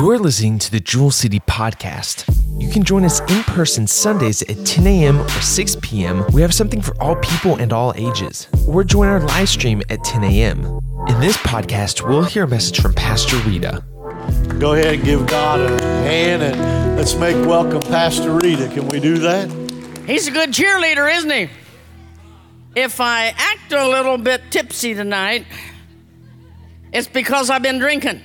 You're listening to the Jewel City Podcast. You can join us in person Sundays at 10 a.m. or 6 p.m. We have something for all people and all ages. Or join our live stream at 10 a.m. In this podcast, we'll hear a message from Pastor Rita. Go ahead and give God a hand and let's make welcome Pastor Rita. Can we do that? He's a good cheerleader, isn't he? If I act a little bit tipsy tonight, it's because I've been drinking.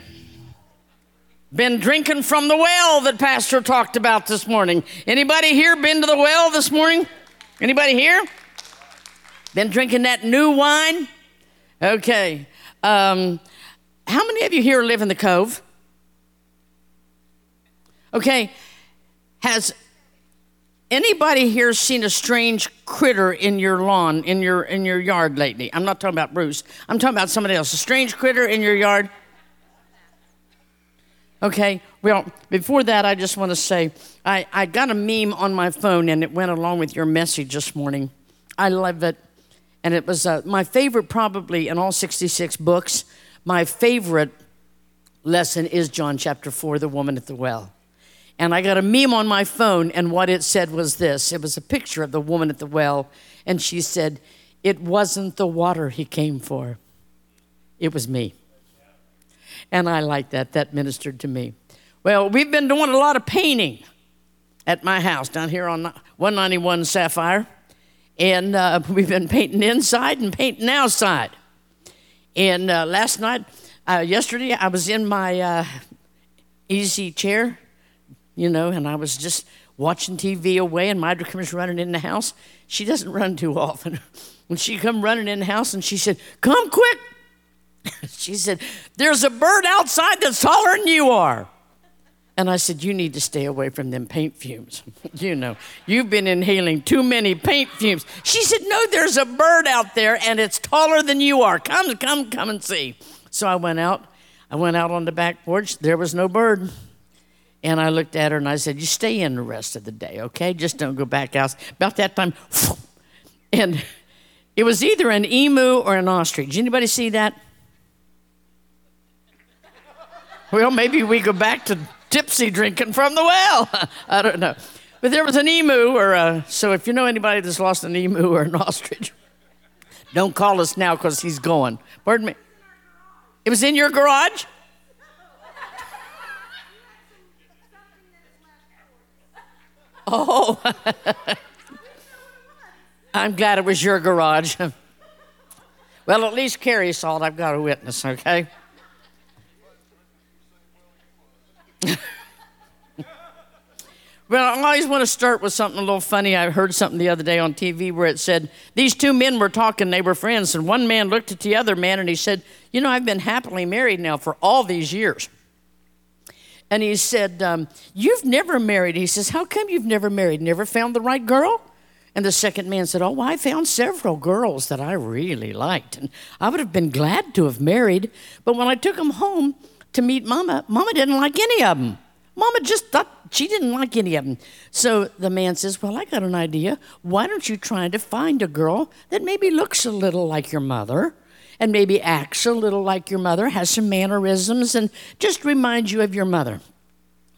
Been drinking from the well that Pastor talked about this morning. Anybody here been to the well this morning? Anybody here? Been drinking that new wine? Okay. Um, how many of you here live in the cove? Okay. Has anybody here seen a strange critter in your lawn, in your in your yard lately? I'm not talking about Bruce. I'm talking about somebody else. A strange critter in your yard? Okay, well, before that, I just want to say I, I got a meme on my phone and it went along with your message this morning. I love it. And it was uh, my favorite, probably in all 66 books. My favorite lesson is John chapter 4, the woman at the well. And I got a meme on my phone, and what it said was this it was a picture of the woman at the well, and she said, It wasn't the water he came for, it was me. And I like that. That ministered to me. Well, we've been doing a lot of painting at my house down here on 191 Sapphire. And uh, we've been painting inside and painting outside. And uh, last night, uh, yesterday, I was in my uh, easy chair, you know, and I was just watching TV away, and Mydra comes running in the house. She doesn't run too often. when she come running in the house, and she said, "Come quick, she said, There's a bird outside that's taller than you are. And I said, You need to stay away from them paint fumes. you know, you've been inhaling too many paint fumes. She said, No, there's a bird out there and it's taller than you are. Come, come, come and see. So I went out. I went out on the back porch. There was no bird. And I looked at her and I said, You stay in the rest of the day, okay? Just don't go back out. About that time, and it was either an emu or an ostrich. Did anybody see that? Well, maybe we go back to tipsy drinking from the well. I don't know. But there was an emu, or a, so if you know anybody that's lost an emu or an ostrich, don't call us now because he's going. Pardon me. It was in your garage? Oh, I'm glad it was your garage. well, at least Carrie saw it. I've got a witness, okay? well, I always want to start with something a little funny. I heard something the other day on TV where it said these two men were talking, they were friends, and one man looked at the other man and he said, You know, I've been happily married now for all these years. And he said, um, You've never married. He says, How come you've never married? Never found the right girl? And the second man said, Oh, I found several girls that I really liked. And I would have been glad to have married. But when I took them home, to meet Mama. Mama didn't like any of them. Mama just thought she didn't like any of them. So the man says, Well, I got an idea. Why don't you try to find a girl that maybe looks a little like your mother and maybe acts a little like your mother, has some mannerisms, and just reminds you of your mother?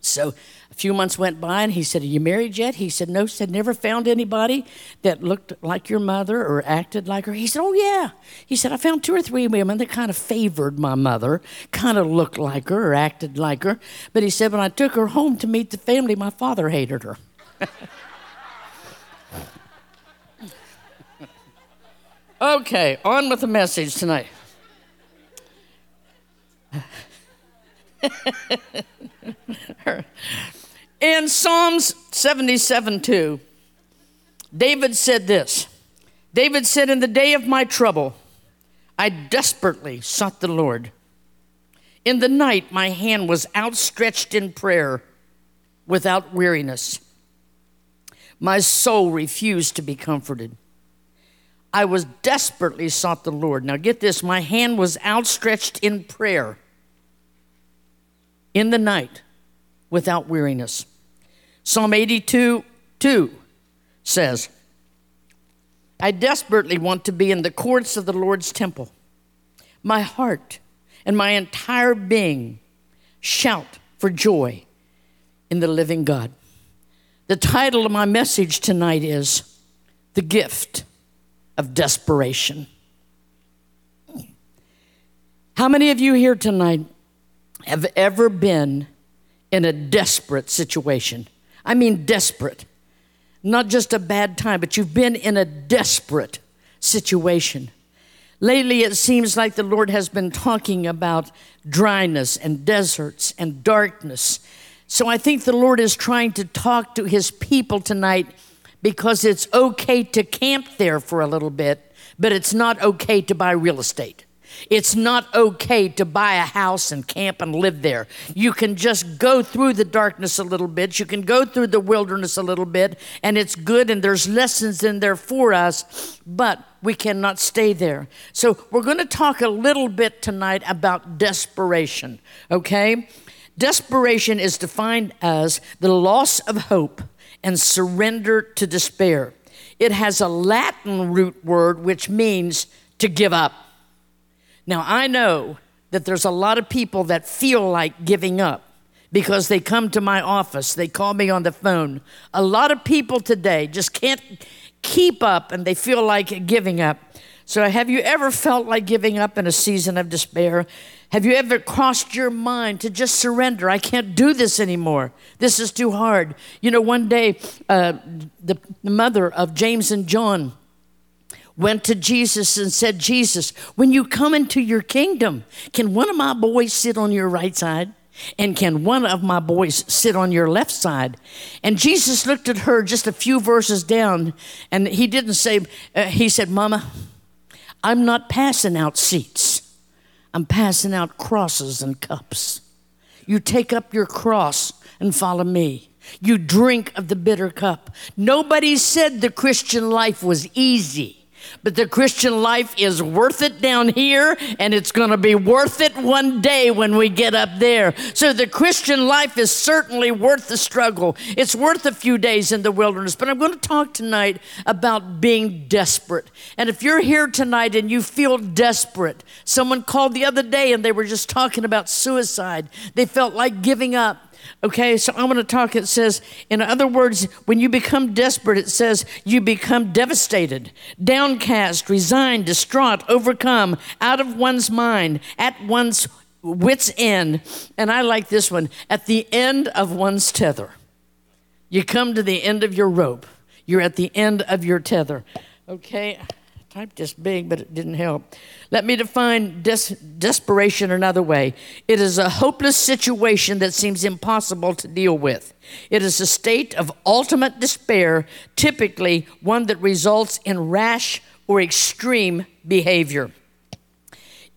So few months went by and he said, Are you married yet? He said, No. Said, Never found anybody that looked like your mother or acted like her. He said, Oh, yeah. He said, I found two or three women that kind of favored my mother, kind of looked like her or acted like her. But he said, When I took her home to meet the family, my father hated her. okay, on with the message tonight. In Psalms 77 2, David said this David said, In the day of my trouble, I desperately sought the Lord. In the night, my hand was outstretched in prayer without weariness. My soul refused to be comforted. I was desperately sought the Lord. Now get this my hand was outstretched in prayer in the night without weariness. Psalm 82 2 says, I desperately want to be in the courts of the Lord's temple. My heart and my entire being shout for joy in the living God. The title of my message tonight is The Gift of Desperation. How many of you here tonight have ever been in a desperate situation? I mean, desperate. Not just a bad time, but you've been in a desperate situation. Lately, it seems like the Lord has been talking about dryness and deserts and darkness. So I think the Lord is trying to talk to his people tonight because it's okay to camp there for a little bit, but it's not okay to buy real estate. It's not okay to buy a house and camp and live there. You can just go through the darkness a little bit. You can go through the wilderness a little bit, and it's good, and there's lessons in there for us, but we cannot stay there. So, we're going to talk a little bit tonight about desperation, okay? Desperation is defined as the loss of hope and surrender to despair. It has a Latin root word which means to give up. Now, I know that there's a lot of people that feel like giving up because they come to my office, they call me on the phone. A lot of people today just can't keep up and they feel like giving up. So, have you ever felt like giving up in a season of despair? Have you ever crossed your mind to just surrender? I can't do this anymore. This is too hard. You know, one day, uh, the, the mother of James and John, went to Jesus and said, Jesus, when you come into your kingdom, can one of my boys sit on your right side? And can one of my boys sit on your left side? And Jesus looked at her just a few verses down, and he didn't say, uh, He said, Mama, I'm not passing out seats, I'm passing out crosses and cups. You take up your cross and follow me. You drink of the bitter cup. Nobody said the Christian life was easy. But the Christian life is worth it down here, and it's going to be worth it one day when we get up there. So the Christian life is certainly worth the struggle. It's worth a few days in the wilderness. But I'm going to talk tonight about being desperate. And if you're here tonight and you feel desperate, someone called the other day and they were just talking about suicide, they felt like giving up. Okay, so I'm going to talk. It says, in other words, when you become desperate, it says you become devastated, downcast, resigned, distraught, overcome, out of one's mind, at one's wits' end. And I like this one at the end of one's tether. You come to the end of your rope, you're at the end of your tether. Okay, typed this big, but it didn't help. Let me define des- desperation another way it is a hopeless situation that seems impossible to deal with. It is a state of ultimate despair, typically one that results in rash or extreme behavior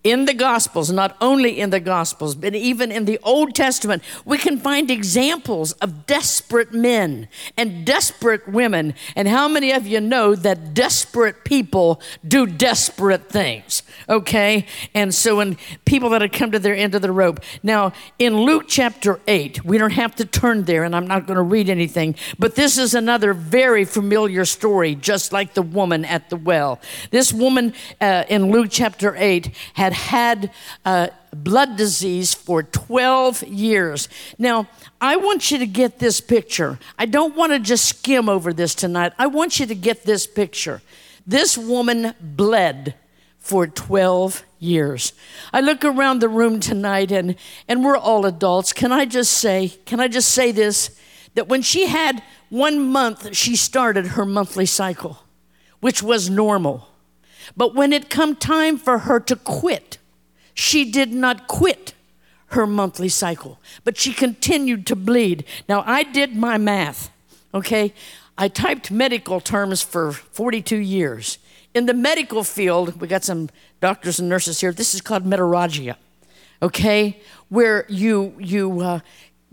in the Gospels, not only in the Gospels, but even in the Old Testament, we can find examples of desperate men and desperate women. And how many of you know that desperate people do desperate things? Okay? And so, when people that have come to their end of the rope. Now, in Luke chapter 8, we don't have to turn there, and I'm not going to read anything, but this is another very familiar story, just like the woman at the well. This woman uh, in Luke chapter 8 had had had uh, blood disease for 12 years. Now, I want you to get this picture. I don't want to just skim over this tonight. I want you to get this picture. This woman bled for 12 years. I look around the room tonight and and we're all adults. Can I just say, can I just say this that when she had 1 month she started her monthly cycle, which was normal. But when it come time for her to quit, she did not quit her monthly cycle, but she continued to bleed. Now, I did my math, okay? I typed medical terms for 42 years. In the medical field, we got some doctors and nurses here. This is called menorrhagia, okay? Where you, you, uh,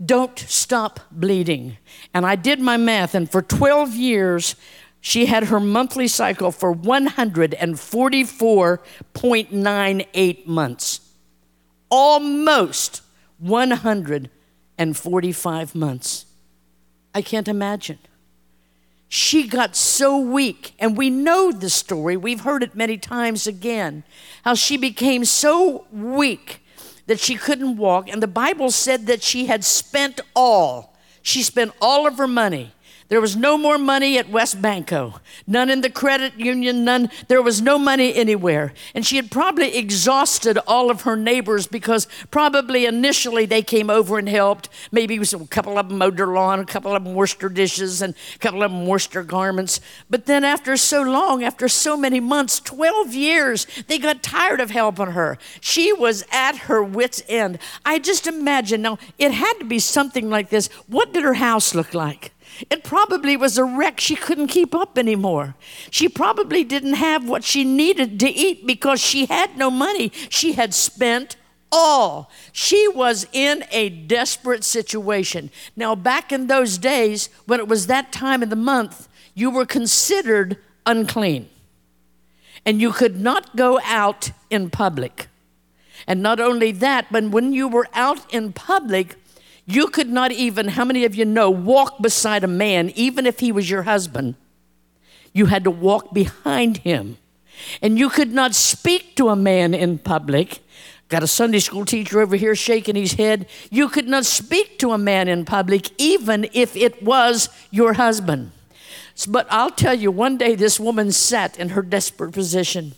don't stop bleeding. And I did my math, and for 12 years, she had her monthly cycle for 144.98 months. Almost 145 months. I can't imagine. She got so weak, and we know the story. We've heard it many times again how she became so weak that she couldn't walk, and the Bible said that she had spent all. She spent all of her money. There was no more money at WesBanco, none in the credit union, none. There was no money anywhere. And she had probably exhausted all of her neighbors because probably initially they came over and helped. Maybe a couple of them mowed their lawn, a couple of them washed their dishes, and a couple of them washed their garments. But then after so long, after so many months, 12 years, they got tired of helping her. She was at her wits' end. I just imagine now, it had to be something like this. What did her house look like? It probably was a wreck she couldn't keep up anymore. She probably didn't have what she needed to eat because she had no money. She had spent all. She was in a desperate situation. Now, back in those days, when it was that time of the month, you were considered unclean. And you could not go out in public. And not only that, but when you were out in public, you could not even, how many of you know, walk beside a man, even if he was your husband? You had to walk behind him. And you could not speak to a man in public. Got a Sunday school teacher over here shaking his head. You could not speak to a man in public, even if it was your husband. But I'll tell you, one day this woman sat in her desperate position.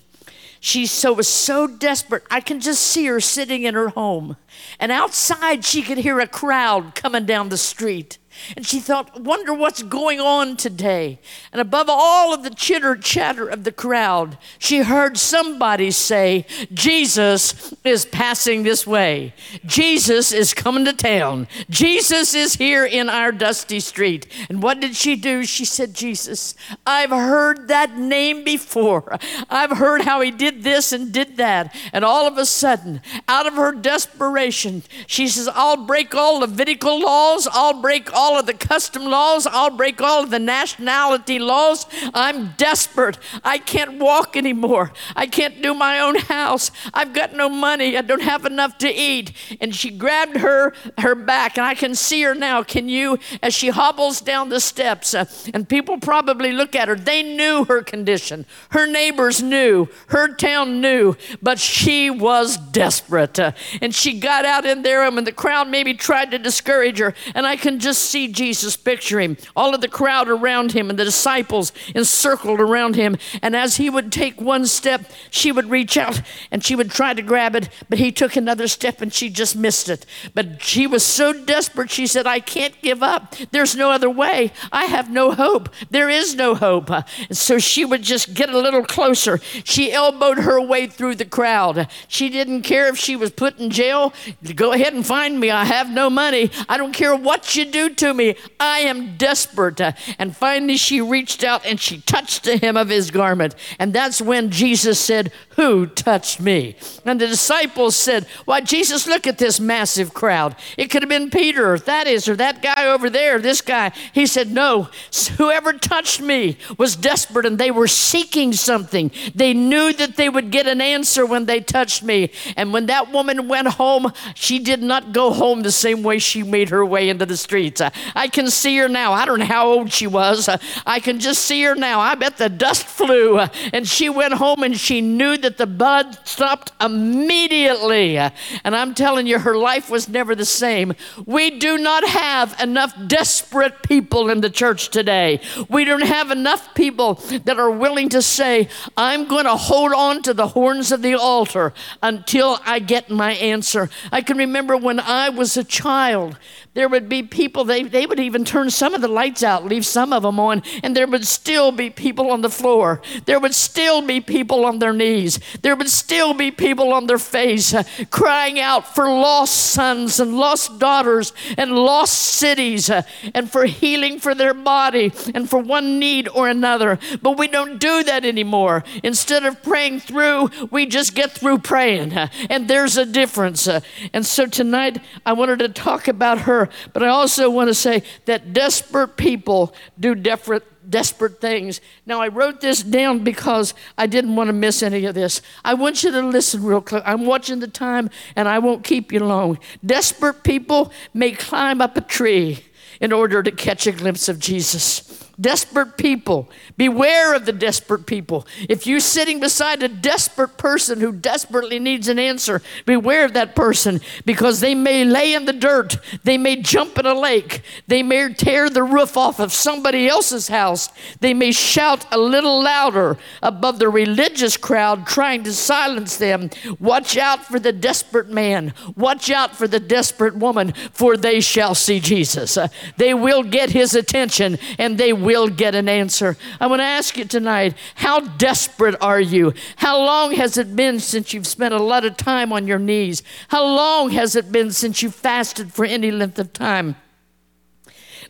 She so was so desperate. I can just see her sitting in her home. And outside she could hear a crowd coming down the street. And she thought, wonder what's going on today. And above all of the chitter chatter of the crowd, she heard somebody say, Jesus is passing this way. Jesus is coming to town. Jesus is here in our dusty street. And what did she do? She said, Jesus, I've heard that name before. I've heard how he did this and did that. And all of a sudden, out of her desperation, she says, I'll break all Levitical laws. I'll break all all of the custom laws. I'll break all of the nationality laws. I'm desperate. I can't walk anymore. I can't do my own house. I've got no money. I don't have enough to eat. And she grabbed her her back, and I can see her now. Can you, as she hobbles down the steps, uh, and people probably look at her. They knew her condition. Her neighbors knew. Her town knew. But she was desperate, uh, and she got out in there, and when the crowd maybe tried to discourage her, and I can just see Jesus picture him, all of the crowd around him and the disciples encircled around him. And as he would take one step, she would reach out and she would try to grab it, but he took another step and she just missed it. But she was so desperate, she said, I can't give up. There's no other way. I have no hope. There is no hope. And so she would just get a little closer. She elbowed her way through the crowd. She didn't care if she was put in jail. Go ahead and find me. I have no money. I don't care what you do to me. I am desperate. And finally, she reached out and she touched the hem of his garment. And that's when Jesus said, Who touched me? And the disciples said, Why, Jesus, look at this massive crowd. It could have been Peter or Thaddeus or that guy over there, this guy. He said, No, whoever touched me was desperate and they were seeking something. They knew that they would get an answer when they touched me. And when that woman went home, she did not go home the same way she made her way into the streets. I can see her now. I don't know how old she was. I can just see her now. I bet the dust flew and she went home and she knew that the bud stopped immediately. And I'm telling you, her life was never the same. We do not have enough desperate people in the church today. We don't have enough people that are willing to say, I'm going to hold on to the horns of the altar until I get my answer. I can remember when I was a child, there would be people, they, they would even turn some of the lights out, leave some of them on, and there would still be people on the floor. There would still be people on their knees. There would still be people on their face uh, crying out for lost sons and lost daughters and lost cities uh, and for healing for their body and for one need or another. But we don't do that anymore. Instead of praying through, we just get through praying. Uh, and there's a difference. Uh, and so tonight, I wanted to talk about her, but I also want to say that desperate people do desperate desperate things. Now, I wrote this down because I didn't want to miss any of this. I want you to listen real close. I'm watching the time and I won't keep you long. Desperate people may climb up a tree in order to catch a glimpse of Jesus. Desperate people. Beware of the desperate people. If you're sitting beside a desperate person who desperately needs an answer, beware of that person because they may lay in the dirt. They may jump in a lake. They may tear the roof off of somebody else's house. They may shout a little louder above the religious crowd trying to silence them. Watch out for the desperate man. Watch out for the desperate woman, for they shall see Jesus. Uh, they will get his attention and they will get an answer. I want to ask you tonight how desperate are you? How long has it been since you've spent a lot of time on your knees? How long has it been since you fasted for any length of time?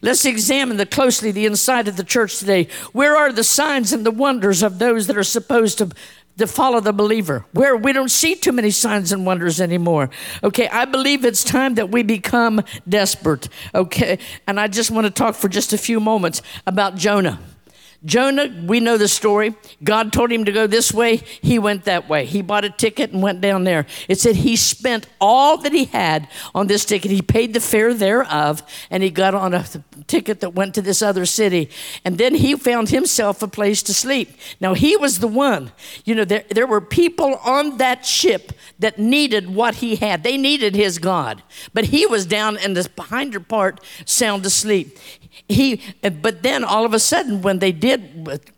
Let's examine the, closely the inside of the church today. Where are the signs and the wonders of those that are supposed to to follow the believer where we don't see too many signs and wonders anymore. Okay i believe it's time that we become desperate okay? And i just want to talk for just a few moments about jonah Jonah, we know the story. God told him to go this way. He went that way. He bought a ticket and went down there. It said he spent all that he had on this ticket. He paid the fare thereof, and he got on a ticket that went to this other city. And then he found himself a place to sleep. Now, he was the one. You know, there, there were people on that ship that needed what he had, they needed his God. But he was down in the behind part, sound asleep he but then all of a sudden when they did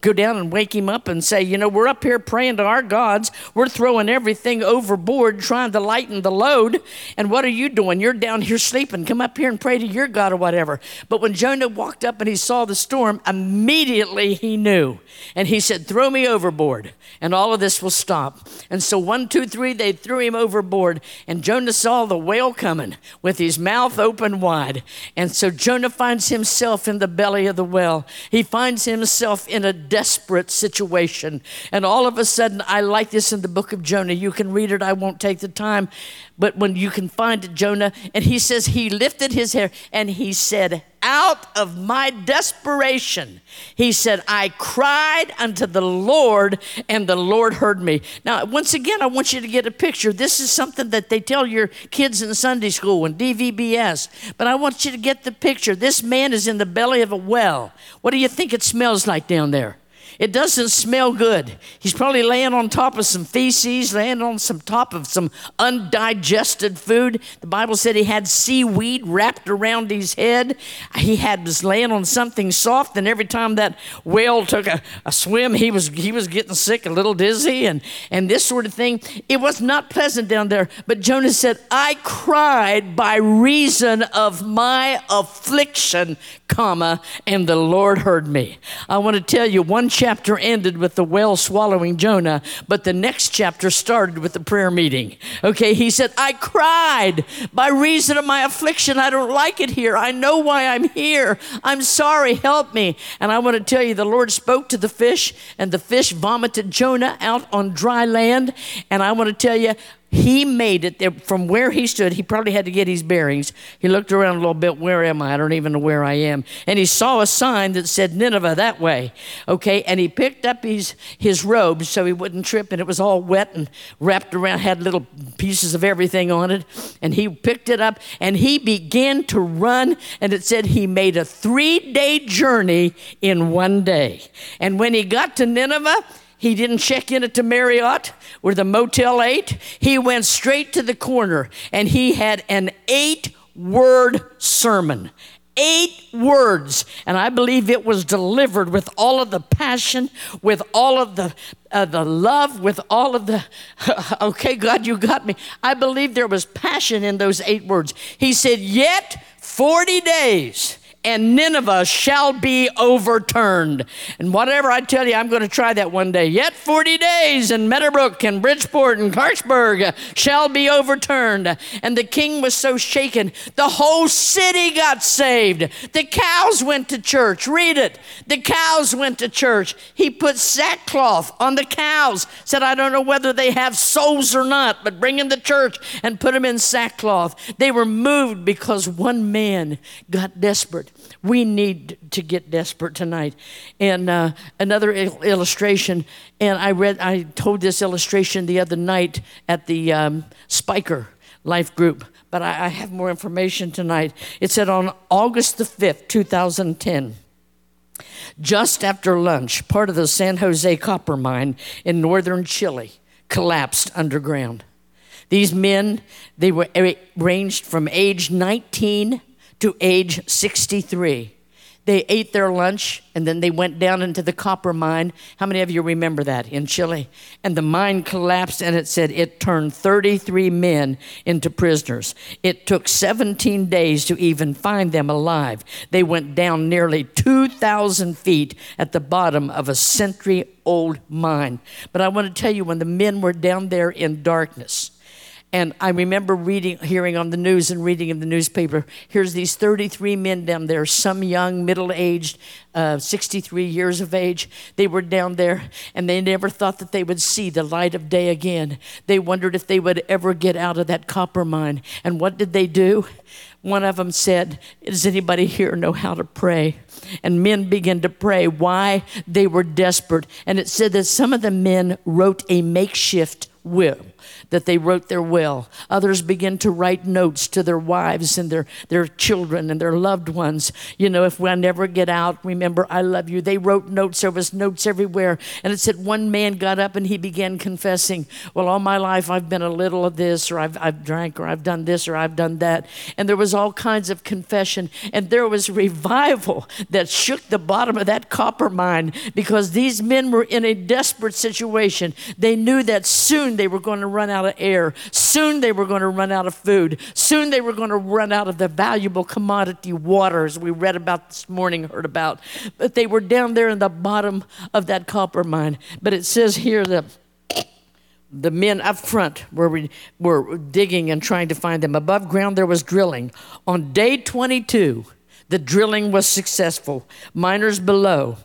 go down and wake him up and say you know we're up here praying to our gods. We're throwing everything overboard trying to lighten the load. And what are you doing? You're down here sleeping. Come up here and pray to your god or whatever. But when jonah walked up and he saw the storm immediately he knew. And he said throw me overboard. And all of this will stop. And so one two three they threw him overboard. And jonah saw the whale coming with his mouth open wide. And so jonah finds himself in the belly of the well. He finds himself in a desperate situation. And all of a sudden, I like this in the book of Jonah. You can read it, I won't take the time. But when you can find Jonah, and he says, He lifted his hair and he said, Out of my desperation, he said, I cried unto the Lord, and the Lord heard me. Now, once again, I want you to get a picture. This is something that they tell your kids in Sunday school and DVBS, but I want you to get the picture. This man is in the belly of a well. What do you think it smells like down there? It doesn't smell good. He's probably laying on top of some feces, laying on some top of some undigested food. The Bible said he had seaweed wrapped around his head. He had was laying on something soft, and every time that whale took a, a swim, he was he was getting sick, a little dizzy, and and this sort of thing. It was not pleasant down there. But Jonah said, "I cried by reason of my affliction, comma, and the Lord heard me." I want to tell you one chapter ended with the whale swallowing Jonah, but the next chapter started with the prayer meeting. Okay, he said, I cried by reason of my affliction. I don't like it here. I know why I'm here. I'm sorry. Help me. And I want to tell you, the Lord spoke to the fish, and the fish vomited Jonah out on dry land. And I want to tell you, he made it there from where he stood. He probably had to get his bearings. He looked around a little bit. Where am I? I don't even know where I am. And he saw a sign that said Nineveh that way. Okay. And he picked up his, his robes so he wouldn't trip. And it was all wet and wrapped around, had little pieces of everything on it. And he picked it up and he began to run. And it said he made a three day journey in one day. And when he got to Nineveh, he didn't check in at the Marriott or the Motel 8. He went straight to the corner and he had an eight word sermon. Eight words, and I believe it was delivered with all of the passion, with all of the uh, the love, with all of the. okay, God, you got me. I believe there was passion in those eight words. He said, "Yet forty days." And Nineveh shall be overturned. And whatever I tell you, I'm going to try that one day. Yet 40 days, and Meadowbrook and Bridgeport and Clarksburg shall be overturned. And the king was so shaken, the whole city got saved. The cows went to church. Read it. The cows went to church. He put sackcloth on the cows, said, I don't know whether they have souls or not, but bring them to church and put them in sackcloth. They were moved because one man got desperate we need to get desperate tonight. And uh, another il- illustration, and I read, I told this illustration the other night at the um, Spiker Life Group, but I, I have more information tonight. It said on August the 5th, 2010, Just after lunch, part of the San Jose copper mine in northern Chile collapsed underground. These men, they were ranged from age 19 to age 63. They ate their lunch and then they went down into the copper mine. How many of you remember that in Chile? And the mine collapsed and it said it turned 33 men into prisoners. It took 17 days to even find them alive. They went down nearly 2,000 feet at the bottom of a century old mine. But I want to tell you, when the men were down there in darkness, and I remember reading, hearing on the news and reading in the newspaper, here's these 33 men down there, some young, middle aged, uh, 63 years of age. They were down there and they never thought that they would see the light of day again. They wondered if they would ever get out of that copper mine. And what did they do? One of them said, Does anybody here know how to pray? And men began to pray. Why? They were desperate. And it said that some of the men wrote a makeshift will that they wrote their will. Others begin to write notes to their wives and their, their children and their loved ones. You know, if I never get out, remember, I love you. They wrote notes. There was notes everywhere. And it said one man got up and he began confessing, Well, all my life I've been a little of this, or I've, I've drank, or I've done this, or I've done that. And there was all kinds of confession. And there was revival that shook the bottom of that copper mine because these men were in a desperate situation. They knew that soon they were going to run out of air. Soon they were going to run out of food. Soon they were going to run out of the valuable commodity water, as we read about this morning, heard about. But they were down there in the bottom of that copper mine. But it says here that the men up front were, were digging and trying to find them. Above ground, there was drilling. On day 22, the drilling was successful. Miners below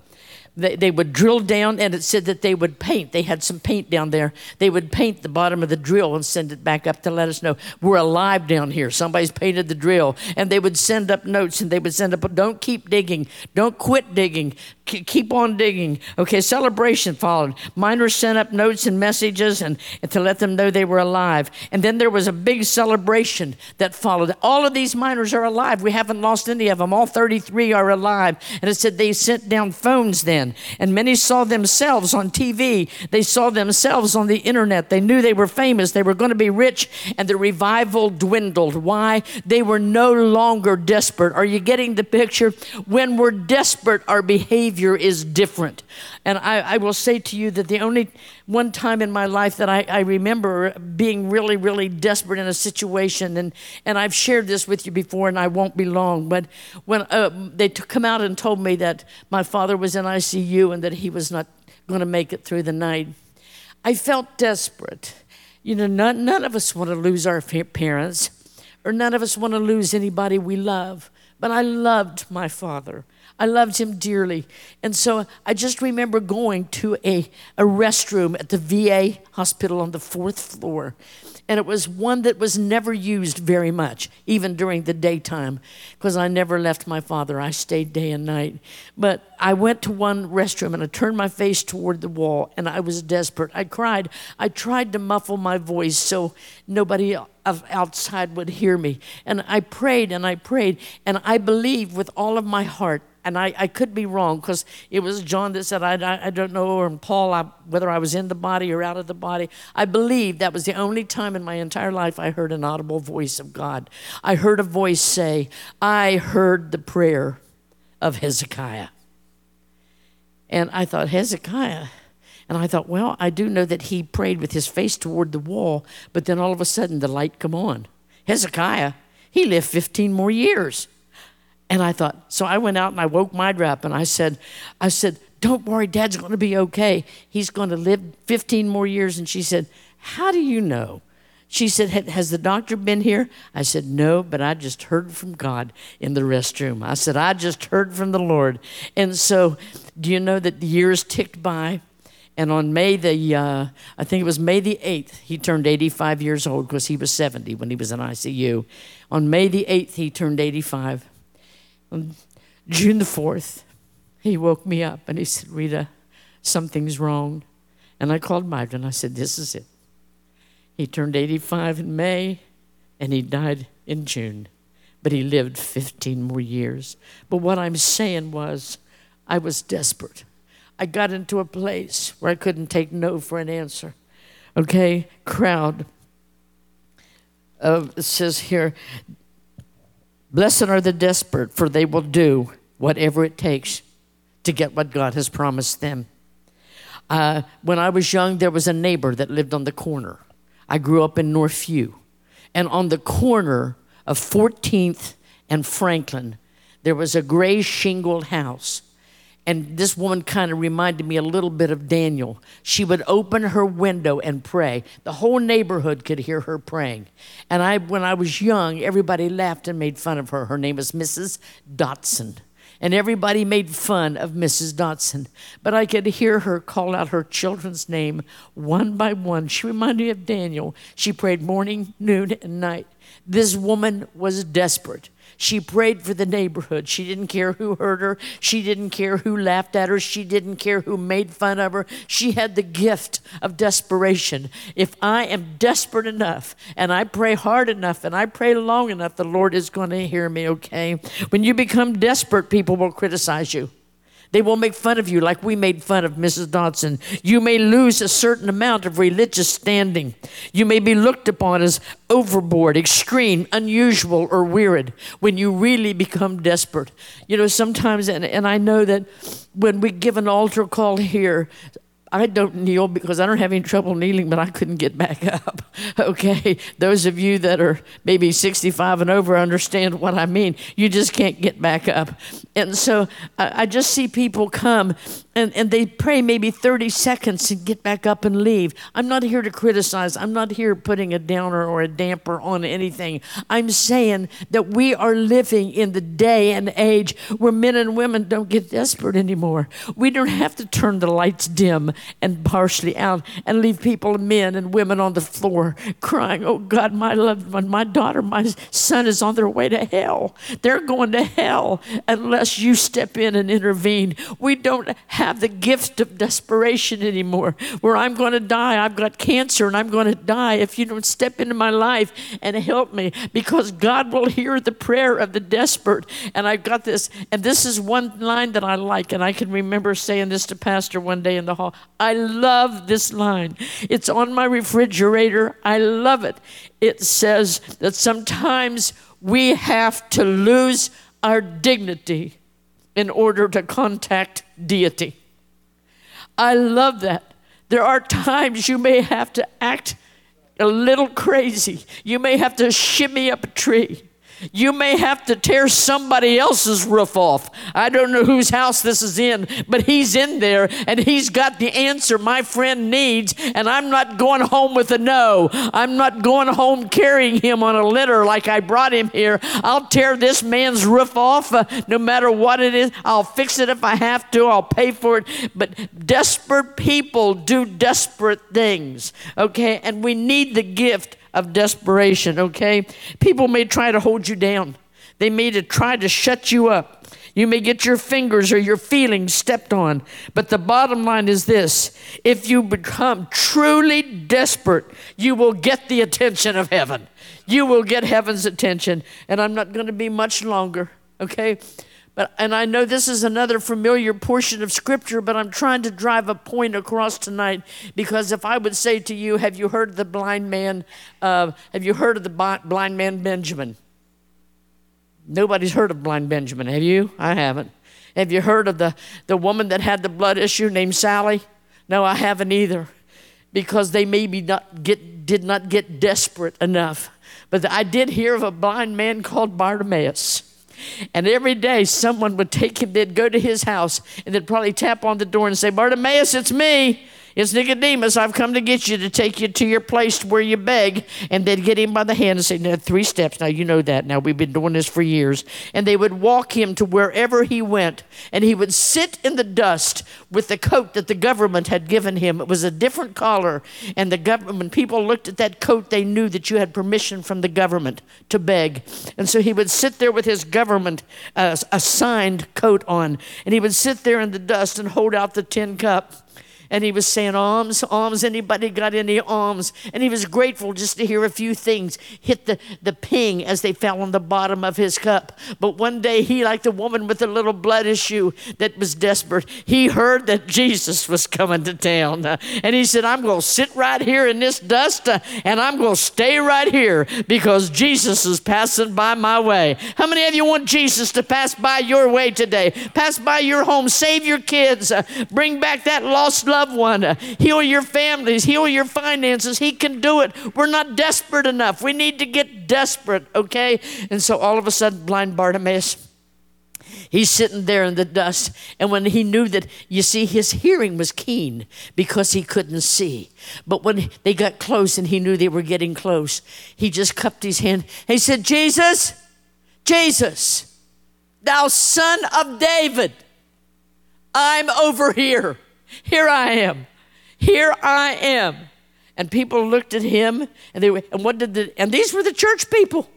they, they would drill down and it said that they would paint. They had some paint down there. They would paint the bottom of the drill and send it back up to let us know we're alive down here. Somebody's painted the drill. And they would send up notes and they would send up, don't keep digging, don't quit digging, keep on digging. Okay, celebration followed. Miners sent up notes and messages and, and to let them know they were alive. And then there was a big celebration that followed. All of these miners are alive. We haven't lost any of them. All 33 are alive. And it said they sent down phones then and many saw themselves on TV. They saw themselves on the internet. They knew they were famous. They were going to be rich, and the revival dwindled. Why? They were no longer desperate. Are you getting the picture? When we're desperate, our behavior is different. And I, I will say to you that the only one time in my life that I, I remember being really, really desperate in a situation, and, and I've shared this with you before, and I won't be long, but when uh, they t- come out and told me that my father was in ICU and that he was not going to make it through the night, I felt desperate. You know, none, none of us want to lose our parents, or none of us want to lose anybody we love, but I loved my father. I loved him dearly. And so I just remember going to a, a restroom at the VA hospital on the fourth floor and it was one that was never used very much, even during the daytime, because I never left my father. I stayed day and night. But I went to one restroom and I turned my face toward the wall and I was desperate. I cried. I tried to muffle my voice so nobody outside would hear me. And I prayed and I prayed and I believed with all of my heart and I, I could be wrong because it was John that said, I, I, I don't know, or Paul, I, whether I was in the body or out of the body. I believe that was the only time in my entire life I heard an audible voice of God. I heard a voice say, I heard the prayer of Hezekiah. And I thought, Hezekiah. And I thought, well, I do know that he prayed with his face toward the wall, but then all of a sudden the light come on. Hezekiah, he lived 15 more years. And I thought, so I went out and I woke Mydra up and I said, I said, don't worry, Dad's going to be okay. He's going to live 15 more years. And she said, How do you know? She said, Has the doctor been here? I said, No, but I just heard from God in the restroom. I said, I just heard from the Lord. And so, do you know that the years ticked by? And on May the, uh, I think it was May the 8th, he turned 85 years old because he was 70 when he was in ICU. On May the 8th, he turned 85. On June the 4th, he woke me up and he said, Rita, something's wrong. And I called Mike and I said, This is it. He turned 85 in May and he died in June, but he lived 15 more years. But what I'm saying was, I was desperate. I got into a place where I couldn't take no for an answer. Okay, crowd. Uh, it says here, Blessed are the desperate, for they will do whatever it takes to get what God has promised them. Uh, when I was young, there was a neighbor that lived on the corner. I grew up in Northview. And on the corner of 14th and Franklin, there was a gray shingled house. And this woman kind of reminded me a little bit of Daniel. She would open her window and pray. The whole neighborhood could hear her praying. And I, when I was young, everybody laughed and made fun of her. Her name was Mrs. Dotson and everybody made fun of Mrs. Dotson. But I could hear her call out her children's name one by one. She reminded me of Daniel. She prayed morning, noon, and night. This woman was desperate. She prayed for the neighborhood. She didn't care who hurt her. She didn't care who laughed at her. She didn't care who made fun of her. She had the gift of desperation. If I am desperate enough and I pray hard enough and I pray long enough, the Lord is going to hear me, okay? When you become desperate, people will criticize you. They will make fun of you like we made fun of Mrs. Dodson. You may lose a certain amount of religious standing. You may be looked upon as overboard, extreme, unusual, or weird when you really become desperate. You know, sometimes, and, and I know that when we give an altar call here, I don't kneel because I don't have any trouble kneeling, but I couldn't get back up. Okay, those of you that are maybe 65 and over understand what I mean. You just can't get back up. And so I, I just see people come and, and they pray maybe 30 seconds and get back up and leave. I'm not here to criticize. I'm not here putting a downer or a damper on anything. I'm saying that we are living in the day and age where men and women don't get desperate anymore. We don't have to turn the lights dim and partially out and leave people, men and women, on the floor crying, Oh God, my loved one, my daughter, my son is on their way to hell. They're going to hell unless you step in and intervene. We don't have have the gift of desperation anymore, where I'm going to die. I've got cancer and I'm going to die if you don't step into my life and help me because God will hear the prayer of the desperate. And I've got this, and this is one line that I like, and I can remember saying this to Pastor one day in the hall. I love this line. It's on my refrigerator. I love it. It says that sometimes we have to lose our dignity in order to contact deity. I love that. There are times you may have to act a little crazy. You may have to shimmy up a tree. You may have to tear somebody else's roof off. I don't know whose house this is in, but he's in there and he's got the answer my friend needs. And I'm not going home with a no. I'm not going home carrying him on a litter like I brought him here. I'll tear this man's roof off uh, no matter what it is. I'll fix it if I have to. I'll pay for it. But desperate people do desperate things, okay? And we need the gift of desperation, okay? People may try to hold you down, they may try to shut you up. You may get your fingers or your feelings stepped on. But the bottom line is this if you become truly desperate, you will get the attention of heaven. You will get heaven's attention. And I'm not going to be much longer, okay? But, and I know this is another familiar portion of Scripture, but I'm trying to drive a point across tonight because if I would say to you, Have you heard of the blind man? Uh, have you heard of the blind man Benjamin? Nobody's heard of blind Benjamin, have you? I haven't. Have you heard of the, the woman that had the blood issue named Sally? No, I haven't either because they maybe not get, did not get desperate enough. But I did hear of a blind man called Bartimaeus. And every day someone would take him, they'd go to his house and they'd probably tap on the door and say, Bartimaeus, it's me. It's Nicodemus. I've come to get you to take you to your place where you beg. And they'd get him by the hand and say, three steps. Now, you know that. Now, we've been doing this for years. And they would walk him to wherever he went. And he would sit in the dust with the coat that the government had given him. It was a different collar. And the government, people looked at that coat, they knew that you had permission from the government to beg. And so he would sit there with his government uh, assigned coat on. And he would sit there in the dust and hold out the tin cup and he was saying alms alms anybody got any alms and he was grateful just to hear a few things. Hit the, the ping as they fell on the bottom of his cup. But one day he like the woman with the little blood issue that was desperate he heard that jesus was coming to town. And he said i'm going to sit right here in this dust uh, and i'm going to stay right here because jesus is passing by my way. How many of you want jesus to pass by your way today? Pass by your home. Save your kids. Bring back that lost love loved one, uh, heal your families, heal your finances. He can do it. We're not desperate enough. We need to get desperate, okay? And so all of a sudden, blind Bartimaeus. He's sitting there in the dust. And when he knew that, you see, his hearing was keen because he couldn't see. But when they got close and he knew they were getting close, he just cupped his hand. He said, Jesus, Jesus, thou son of David, I'm over here. Here I am. Here I am. And people looked at him and they were, and what did the, and these were the church people.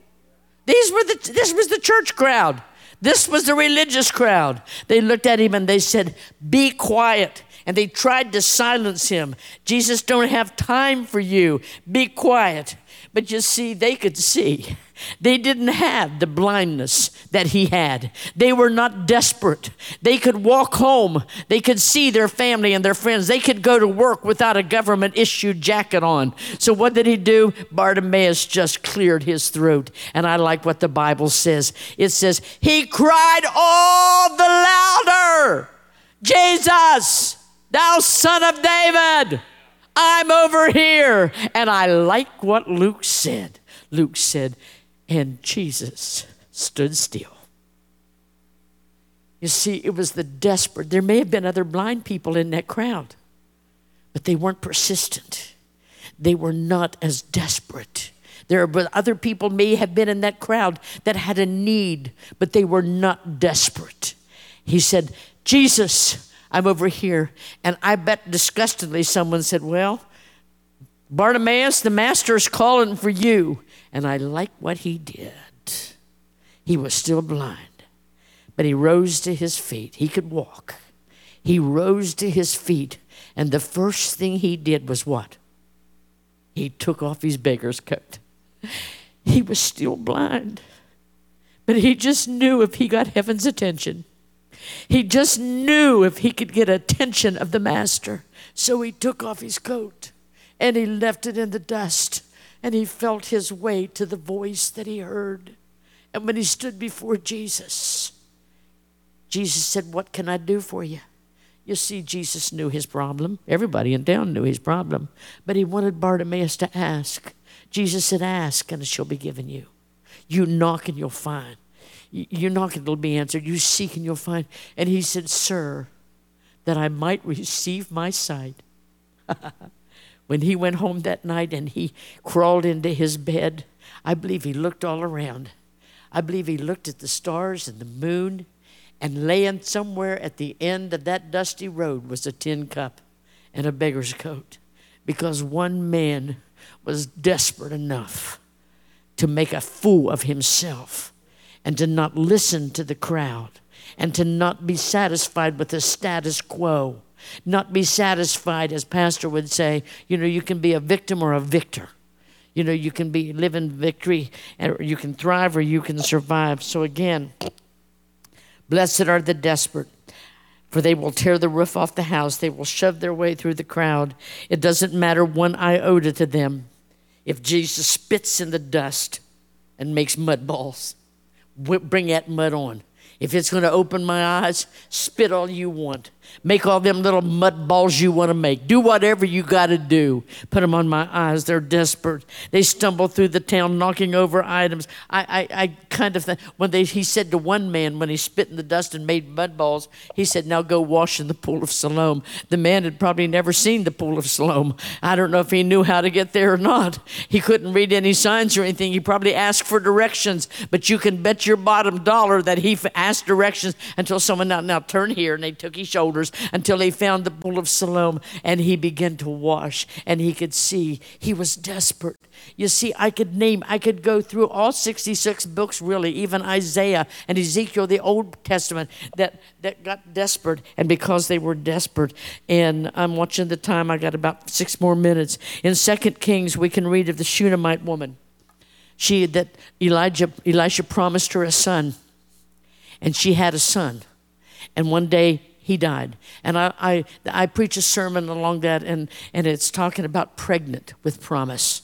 These were the, this was the church crowd. This was the religious crowd. They looked at him and they said, Be quiet. And they tried to silence him. Jesus don't have time for you. Be quiet. But you see, they could see. They didn't have the blindness that he had. They were not desperate. They could walk home. They could see their family and their friends. They could go to work without a government issued jacket on. So, what did he do? Bartimaeus just cleared his throat. And I like what the Bible says it says, He cried all the louder, Jesus, thou son of David, I'm over here. And I like what Luke said. Luke said, and Jesus stood still. You see, it was the desperate. There may have been other blind people in that crowd, but they weren't persistent. They were not as desperate. There were other people may have been in that crowd that had a need, but they were not desperate. He said, Jesus, I'm over here. And I bet disgustedly someone said, Well, Bartimaeus, the master is calling for you. And I like what he did. He was still blind, but he rose to his feet. He could walk. He rose to his feet, and the first thing he did was what? He took off his beggar's coat. He was still blind, but he just knew if he got heaven's attention, he just knew if he could get attention of the master. So he took off his coat and he left it in the dust and he felt his way to the voice that he heard. And when he stood before Jesus, Jesus said, What can I do for you? You see, Jesus knew his problem. Everybody in town knew his problem. But he wanted Bartimaeus to ask. Jesus said, Ask, and it shall be given you. You knock, and you'll find. You knock, and it'll be answered. You seek, and you'll find. And he said, Sir, that I might receive my sight. When he went home that night and he crawled into his bed, I believe he looked all around. I believe he looked at the stars and the moon, and laying somewhere at the end of that dusty road was a tin cup and a beggar's coat because one man was desperate enough to make a fool of himself and to not listen to the crowd and to not be satisfied with the status quo not be satisfied, as Pastor would say, you know, you can be a victim or a victor. You know, you can be live in victory, and you can thrive or you can survive. So again, blessed are the desperate, for they will tear the roof off the house. They will shove their way through the crowd. It doesn't matter one iota to them if Jesus spits in the dust and makes mud balls. Bring that mud on. If it's going to open my eyes, spit all you want. Make all them little mud balls you want to make. Do whatever you got to do. Put them on my eyes. They're desperate. They stumble through the town knocking over items. I, I, I kind of, th- when they, he said to one man, when he spit in the dust and made mud balls, he said, Now go wash in the pool of Siloam. The man had probably never seen the pool of Siloam. I don't know if he knew how to get there or not. He couldn't read any signs or anything. He probably asked for directions, but you can bet your bottom dollar that he asked directions until someone, now, now turn here, and they took his shoulder shoulders until he found the pool of Siloam and he began to wash and he could see he was desperate. You see, I could name, I could go through all 66 books, really, even Isaiah and Ezekiel, the Old Testament, that, that got desperate. And because they were desperate, and I'm watching the time, I got about six more minutes. In Second Kings, we can read of the Shunammite woman. She that Elijah Elisha promised her a son, and she had a son. And one day he died. And I, I, I preach a sermon along that, and, and it's talking about pregnant with promise.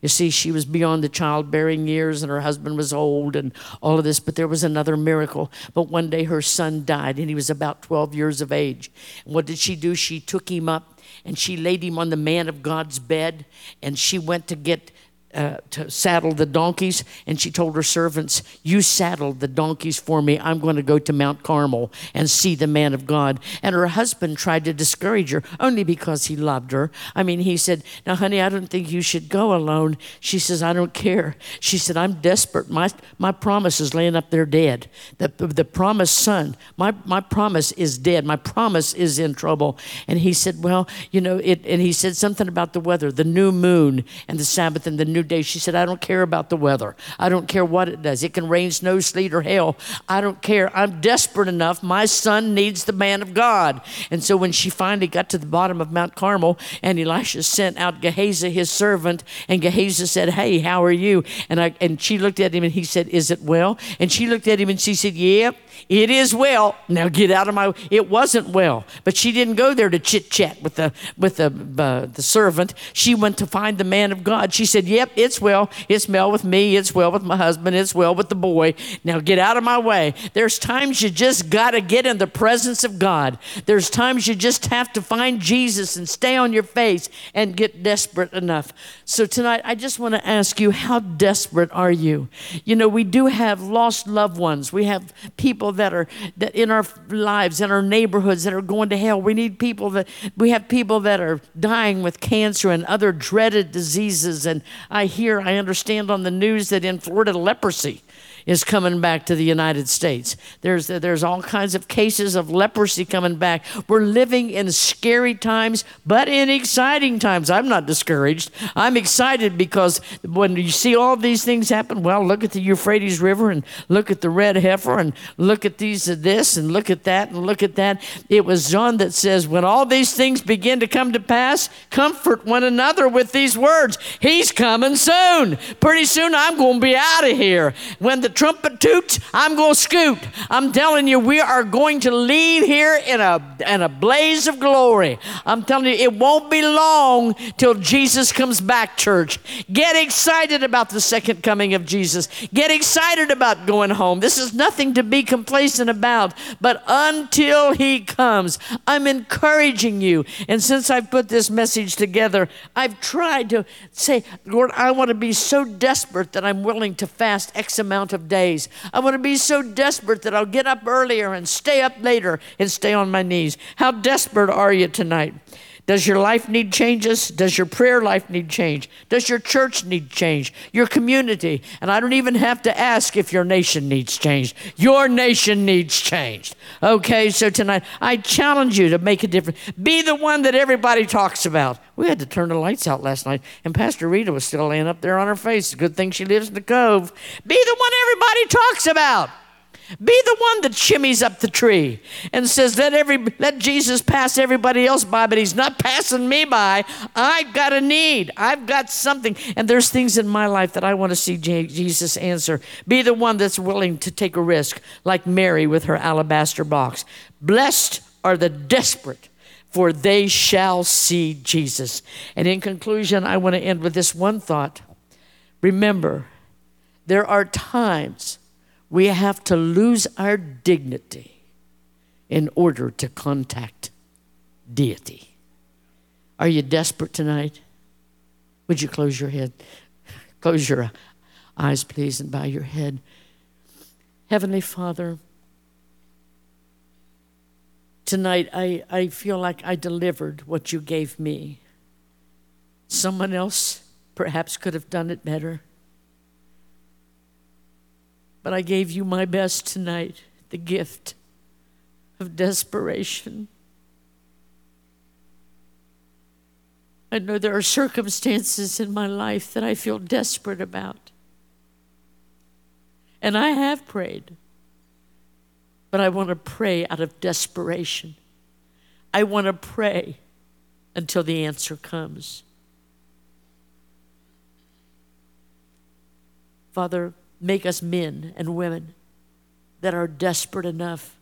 You see, she was beyond the childbearing years and her husband was old and all of this, but there was another miracle. But one day her son died and he was about 12 years of age. And what did she do? She took him up and she laid him on the man of God's bed and she went to get uh, to saddle the donkeys, and she told her servants, You saddle the donkeys for me. I'm going to go to Mount Carmel and see the man of God. And her husband tried to discourage her only because he loved her. I mean, he said, Now, honey, I don't think you should go alone. She says, I don't care. She said, I'm desperate. My, my promise is laying up there dead. The, the promised son, my, my promise is dead. My promise is in trouble. And he said, Well, you know, it, and he said something about the weather, the new moon, and the Sabbath, and the new new day. She said, I don't care about the weather. I don't care what it does. It can rain, snow, sleet, or hail. I don't care. I'm desperate enough. My son needs the man of God. And so when she finally got to the bottom of Mount Carmel and Elisha sent out Gehazi, his servant, and Gehazi said, Hey, how are you? And, I, and she looked at him and he said, Is it well? And she looked at him and she said. Yeah, it is well. Now get out of my. It wasn't well, but she didn't go there to chit chat with the with the uh, the servant. She went to find the man of God. She said, "Yep, it's well. It's well with me. It's well with my husband. It's well with the boy. Now get out of my way." There's times you just got to get in the presence of God. There's times you just have to find Jesus and stay on your face and get desperate enough. So tonight, I just want to ask you, how desperate are you? You know, we do have lost loved ones. We have people people that are that in our lives, in our neighborhoods that are going to hell. We need people that we have people that are dying with cancer and other dreaded diseases. And I hear, I understand on the news that in Florida, leprosy is coming back to the United States. There's, there's all kinds of cases of leprosy coming back. We're living in scary times, but in exciting times. I'm not discouraged. I'm excited because when you see all these things happen, well, look at the Euphrates River and look at the red heifer and look at these and this and look at that and look at that. It was John that says, when all these things begin to come to pass, comfort one another with these words. He's coming soon. Pretty soon I'm going to be out of here. When the trumpet toots, I'm going to scoot. I'm telling you, we are going to leave here in a, in a blaze of glory. I'm telling you, it won't be long till Jesus comes back, church. Get excited about the second coming of Jesus. Get excited about going home. This is nothing to be complacent about, but until he comes, I'm encouraging you. And since I've put this message together, I've tried to say, Lord, I want to be so desperate that I'm willing to fast X amount of days. I want to be so desperate that I'll get up earlier and stay up later and stay on my knees. How desperate are you tonight? Does your life need changes? Does your prayer life need change? Does your church need change? Your community? And I don't even have to ask if your nation needs change. Your nation needs change. Okay, so tonight I challenge you to make a difference. Be the one that everybody talks about. We had to turn the lights out last night, and Pastor Rita was still laying up there on her face. Good thing she lives in the cove. Be the one everybody talks about. Be the one that shimmies up the tree and says, let, every, let Jesus pass everybody else by, but he's not passing me by. I've got a need. I've got something. And there's things in my life that I want to see Jesus answer. Be the one that's willing to take a risk, like Mary with her alabaster box. Blessed are the desperate, for they shall see Jesus. And in conclusion, I want to end with this one thought. Remember, there are times we have to lose our dignity in order to contact deity. Are you desperate tonight? Would you close your head? Close your eyes, please, and bow your head. Heavenly Father, tonight I, I feel like I delivered what you gave me. Someone else perhaps could have done it better. But I gave you my best tonight, the gift of desperation. I know there are circumstances in my life that I feel desperate about. And I have prayed, but I want to pray out of desperation. I want to pray until the answer comes. Father, make us men and women that are desperate enough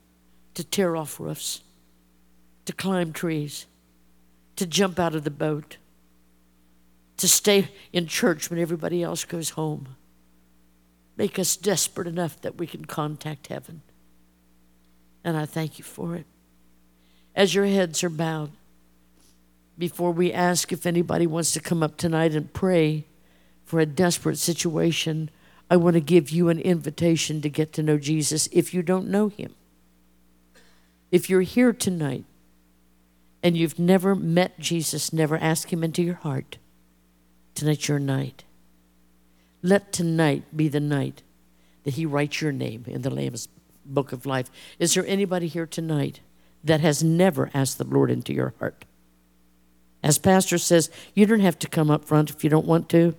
to tear off roofs, to climb trees, to jump out of the boat, to stay in church when everybody else goes home. Make us desperate enough that we can contact heaven. And I thank you for it. As your heads are bowed, before we ask if anybody wants to come up tonight and pray for a desperate situation, I want to give you an invitation to get to know Jesus if you don't know him. If you're here tonight and you've never met Jesus, never asked him into your heart, tonight's your night. Let tonight be the night that he writes your name in the Lamb's book of life. Is there anybody here tonight that has never asked the Lord into your heart? As Pastor says, you don't have to come up front if you don't want to.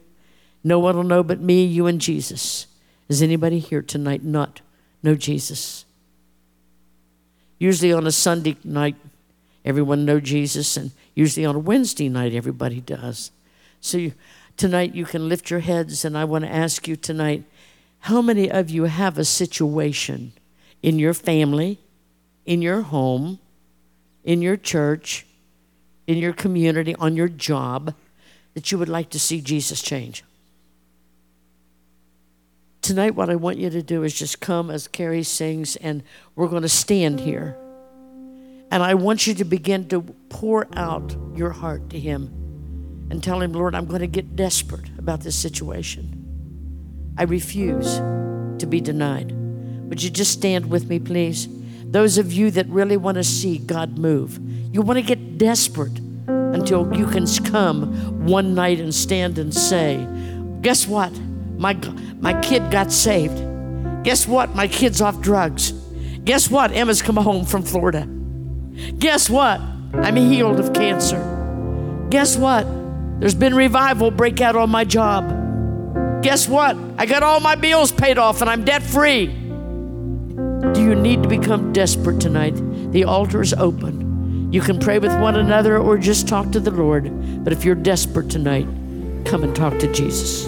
No one will know but me, you, and Jesus. Is anybody here tonight not know Jesus? Usually on a Sunday night, everyone know Jesus, and usually on a Wednesday night, everybody does. So you, tonight you can lift your heads, and I want to ask you tonight, how many of you have a situation in your family, in your home, in your church, in your community, on your job, that you would like to see Jesus change? Tonight, what I want you to do is just come as Carrie sings, and we're going to stand here. And I want you to begin to pour out your heart to Him and tell Him, Lord, I'm going to get desperate about this situation. I refuse to be denied. Would you just stand with me, please? Those of you that really want to see God move, you want to get desperate until you can come one night and stand and say, Guess what? My, my kid got saved. Guess what? My kid's off drugs. Guess what? Emma's come home from Florida. Guess what? I'm healed of cancer. Guess what? There's been revival break out on my job. Guess what? I got all my bills paid off and I'm debt free. Do you need to become desperate tonight? The altar is open. You can pray with one another or just talk to the Lord. But if you're desperate tonight, come and talk to Jesus.